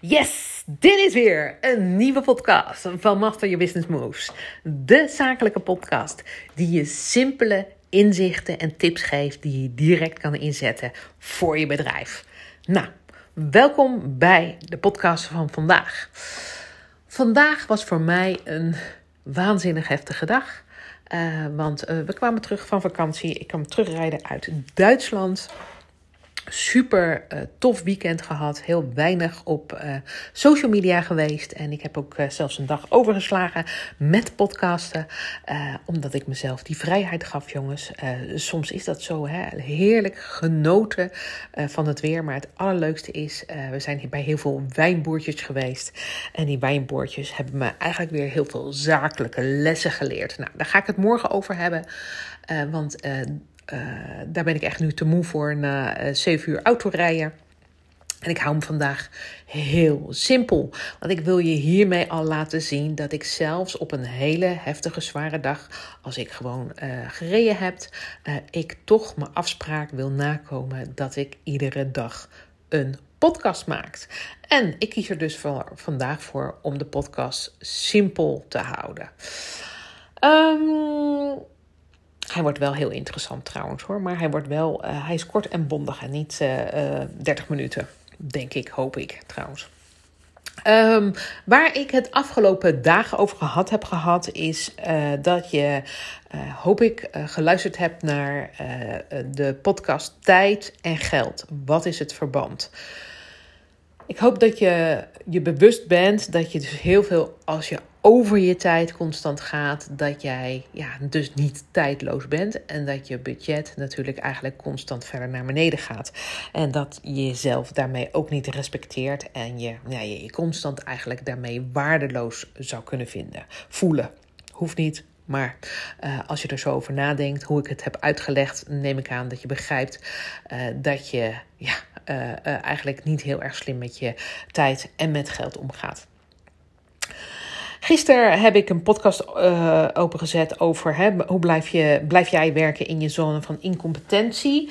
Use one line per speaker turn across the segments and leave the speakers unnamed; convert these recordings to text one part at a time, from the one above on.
Yes, dit is weer een nieuwe podcast van Master Your Business Moves. De zakelijke podcast die je simpele inzichten en tips geeft die je direct kan inzetten voor je bedrijf. Nou, welkom bij de podcast van vandaag. Vandaag was voor mij een waanzinnig heftige dag. Uh, want uh, we kwamen terug van vakantie. Ik kwam terugrijden uit Duitsland super uh, tof weekend gehad. Heel weinig op uh, social media geweest. En ik heb ook uh, zelfs een dag overgeslagen met podcasten. omdat ik mezelf die vrijheid gaf, jongens. soms is dat zo, hè? heerlijk genoten van het weer. Maar het allerleukste is, we zijn hier bij heel veel wijnboertjes geweest. En die wijnboertjes hebben me eigenlijk weer heel veel zakelijke lessen geleerd. Nou, daar ga ik het morgen over hebben. want daar ben ik echt nu te moe voor na uh, 7 uur autorijden. En ik hou hem vandaag heel simpel. Want ik wil je hiermee al laten zien dat ik zelfs op een hele heftige, zware dag, als ik gewoon uh, gereden heb, ik toch mijn afspraak wil nakomen dat ik iedere dag een podcast maak. En ik kies er dus vandaag voor om de podcast simpel te houden. Um, hij wordt wel heel interessant trouwens hoor. Maar hij, wordt wel, uh, hij is kort en bondig en niet uh, uh, 30 minuten. Denk ik, hoop ik trouwens. Um, waar ik het afgelopen dagen over gehad heb gehad, is dat je, hoop ik, geluisterd hebt naar de podcast Tijd en Geld. Wat is het verband? Ik hoop dat je je bewust bent dat je dus heel veel, als je over je tijd constant gaat, dat jij ja, dus niet tijdloos bent en dat je budget natuurlijk eigenlijk constant verder naar beneden gaat. En dat je jezelf daarmee ook niet respecteert en je, ja, je constant eigenlijk daarmee waardeloos zou kunnen vinden, voelen. Hoeft niet, maar uh, als je er zo over nadenkt, hoe ik het heb uitgelegd, neem ik aan dat je begrijpt uh, dat je ja, eigenlijk niet heel erg slim met je tijd en met geld omgaat. Gisteren heb ik een podcast uh, opengezet over hè, hoe blijf, je, blijf jij werken in je zone van incompetentie.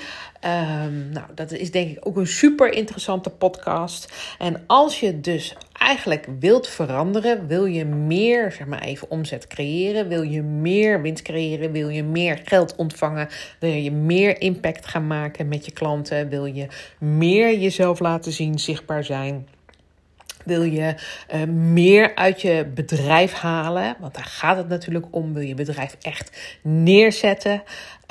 Um, nou, dat is denk ik ook een super interessante podcast. En als je dus eigenlijk wilt veranderen, wil je meer, zeg maar even, omzet creëren, wil je meer winst creëren, wil je meer geld ontvangen, wil je meer impact gaan maken met je klanten, wil je meer jezelf laten zien, zichtbaar zijn wil je uh, meer uit je bedrijf halen? Want daar gaat het natuurlijk om. Wil je bedrijf echt neerzetten?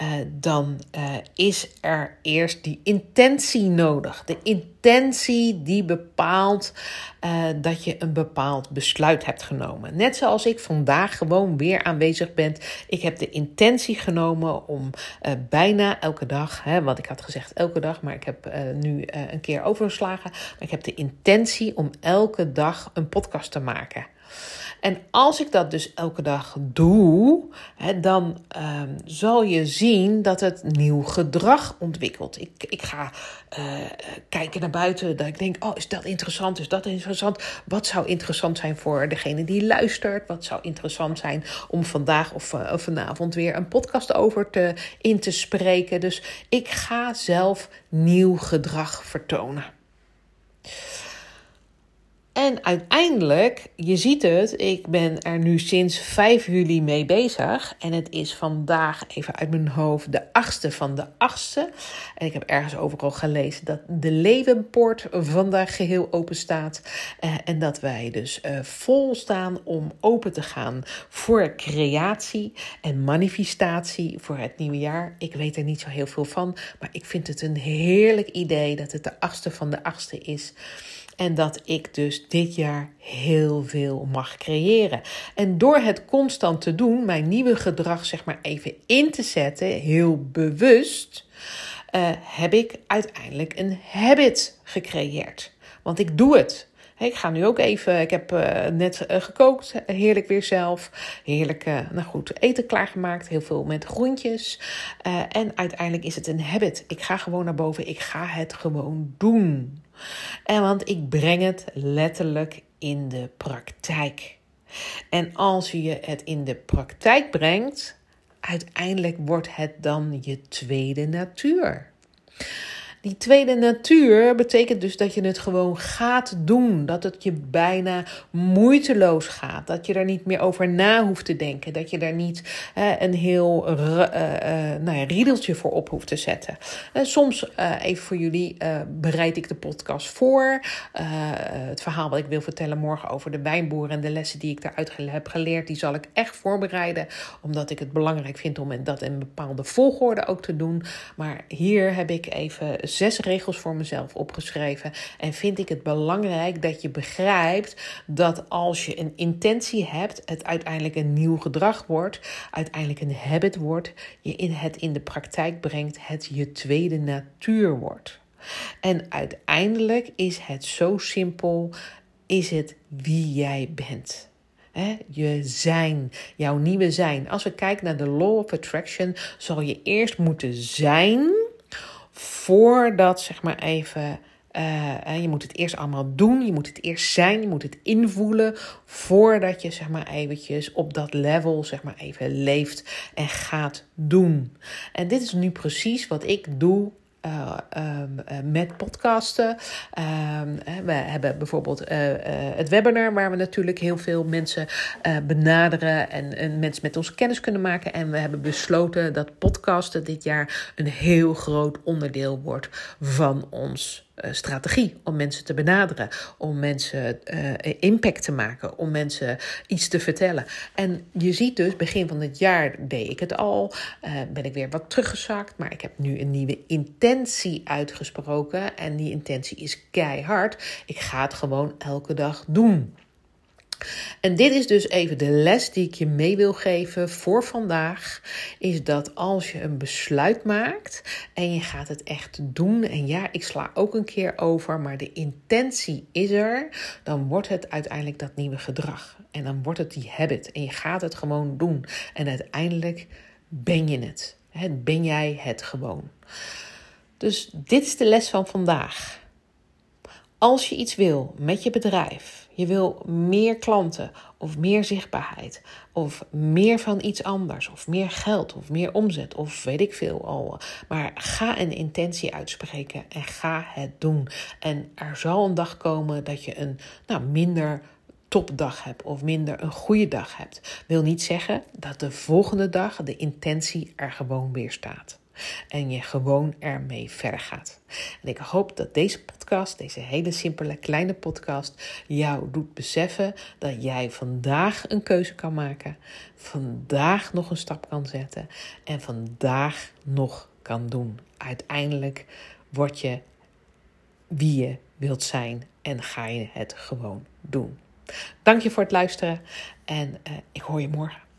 Uh, dan uh, is er eerst die intentie nodig. De intentie die bepaalt uh, dat je een bepaald besluit hebt genomen. Net zoals ik vandaag gewoon weer aanwezig ben. Ik heb de intentie genomen om bijna elke dag, hè, ik had gezegd elke dag, maar ik heb nu een keer overgeslagen. Ik heb de intentie om elke dag een podcast te maken. En als ik dat dus elke dag doe, hè, dan um, zal je zien dat het nieuw gedrag ontwikkelt. Ik, ik ga uh, kijken naar buiten, dat ik denk, oh, is dat interessant? Is dat interessant? Wat zou interessant zijn voor degene die luistert? Wat zou interessant zijn om vandaag of, of vanavond weer een podcast over te, in te spreken? Dus ik ga zelf nieuw gedrag vertonen. En uiteindelijk, je ziet het, ik ben er nu sinds 5 juli mee bezig. En het is vandaag, even uit mijn hoofd, de 8e van de 8e. En ik heb ergens overal gelezen dat de Levenpoort vandaag geheel open staat. Eh, en dat wij dus uh, vol staan om open te gaan voor creatie en manifestatie voor het nieuwe jaar. Ik weet er niet zo heel veel van, maar ik vind het een heerlijk idee dat het de 8e van de 8e is. En dat ik dus dit jaar heel veel mag creëren. En door het constant te doen, mijn nieuwe gedrag zeg maar even in te zetten, heel bewust, uh, heb ik uiteindelijk een habit gecreëerd. Want ik doe het. Ik ga nu ook even, ik heb uh, net uh, gekookt, heerlijk weer zelf. Heerlijk, nou goed, eten klaargemaakt, heel veel met groentjes. en uiteindelijk is het een habit. Ik ga gewoon naar boven, ik ga het gewoon doen. En want ik breng het letterlijk in de praktijk. En als je het in de praktijk brengt, uiteindelijk wordt het dan je tweede natuur. Die tweede natuur betekent dus dat je het gewoon gaat doen. Dat het je bijna moeiteloos gaat. Dat je er niet meer over na hoeft te denken. Dat je daar niet een heel uh, nou ja, riedeltje voor op hoeft te zetten. soms, even voor jullie, bereid ik de podcast voor. het verhaal wat ik wil vertellen morgen over de wijnboer en de lessen die ik daaruit heb geleerd, die zal ik echt voorbereiden. Omdat ik het belangrijk vind om dat in bepaalde volgorde ook te doen. Maar hier heb ik even zes regels voor mezelf opgeschreven. En vind ik het belangrijk dat je begrijpt dat als je een intentie hebt, het uiteindelijk een nieuw gedrag wordt, uiteindelijk een habit wordt, je in het in de praktijk brengt, het je tweede natuur wordt. En uiteindelijk is het zo simpel, is het wie jij bent. je zijn, jouw nieuwe zijn. Als we kijken naar de law of attraction, zal je eerst moeten zijn voordat, zeg maar even, uh, je moet het eerst allemaal doen, je moet het eerst zijn, je moet het invoelen voordat je zeg maar eventjes op dat level zeg maar even leeft en gaat doen. En dit is nu precies wat ik doe uh, met podcasten. Ehm, we hebben bijvoorbeeld uh, het webinar, waar we natuurlijk heel veel mensen benaderen en, en, mensen met ons kennis kunnen maken. En we hebben besloten dat podcasten dit jaar een heel groot onderdeel wordt van ons eh, strategie om mensen te benaderen, om mensen uh, impact te maken, om mensen iets te vertellen. En je ziet dus, begin van het jaar deed ik het al, uh, ben ik weer wat teruggezakt, maar ik heb nu een nieuwe intentie uitgesproken en die intentie is keihard. Ik ga het gewoon elke dag doen. En dit is dus even de les die ik je mee wil geven voor vandaag. Is dat als je een besluit maakt en je gaat het echt doen. En ja, ik sla ook een keer over, maar de intentie is er. Dan wordt het uiteindelijk dat nieuwe gedrag. En dan wordt het die habit. En je gaat het gewoon doen. En uiteindelijk ben je het. Ben jij het gewoon. Dus dit is de les van vandaag. Als je iets wil met je bedrijf, je wil meer klanten of meer zichtbaarheid of meer van iets anders of meer geld of meer omzet of weet ik veel al. Maar ga een intentie uitspreken en ga het doen. En er zal een dag komen dat je een nou, minder topdag hebt of minder een goede dag hebt. Wil niet zeggen dat de volgende dag de intentie er gewoon weer staat en je gewoon ermee verder gaat. En ik hoop dat deze podcast, deze hele simpele kleine podcast, jou doet beseffen dat jij vandaag een keuze kan maken, vandaag nog een stap kan zetten en vandaag nog kan doen. Uiteindelijk word je wie je wilt zijn en ga je het gewoon doen. Dank je voor het luisteren en uh, ik hoor je morgen.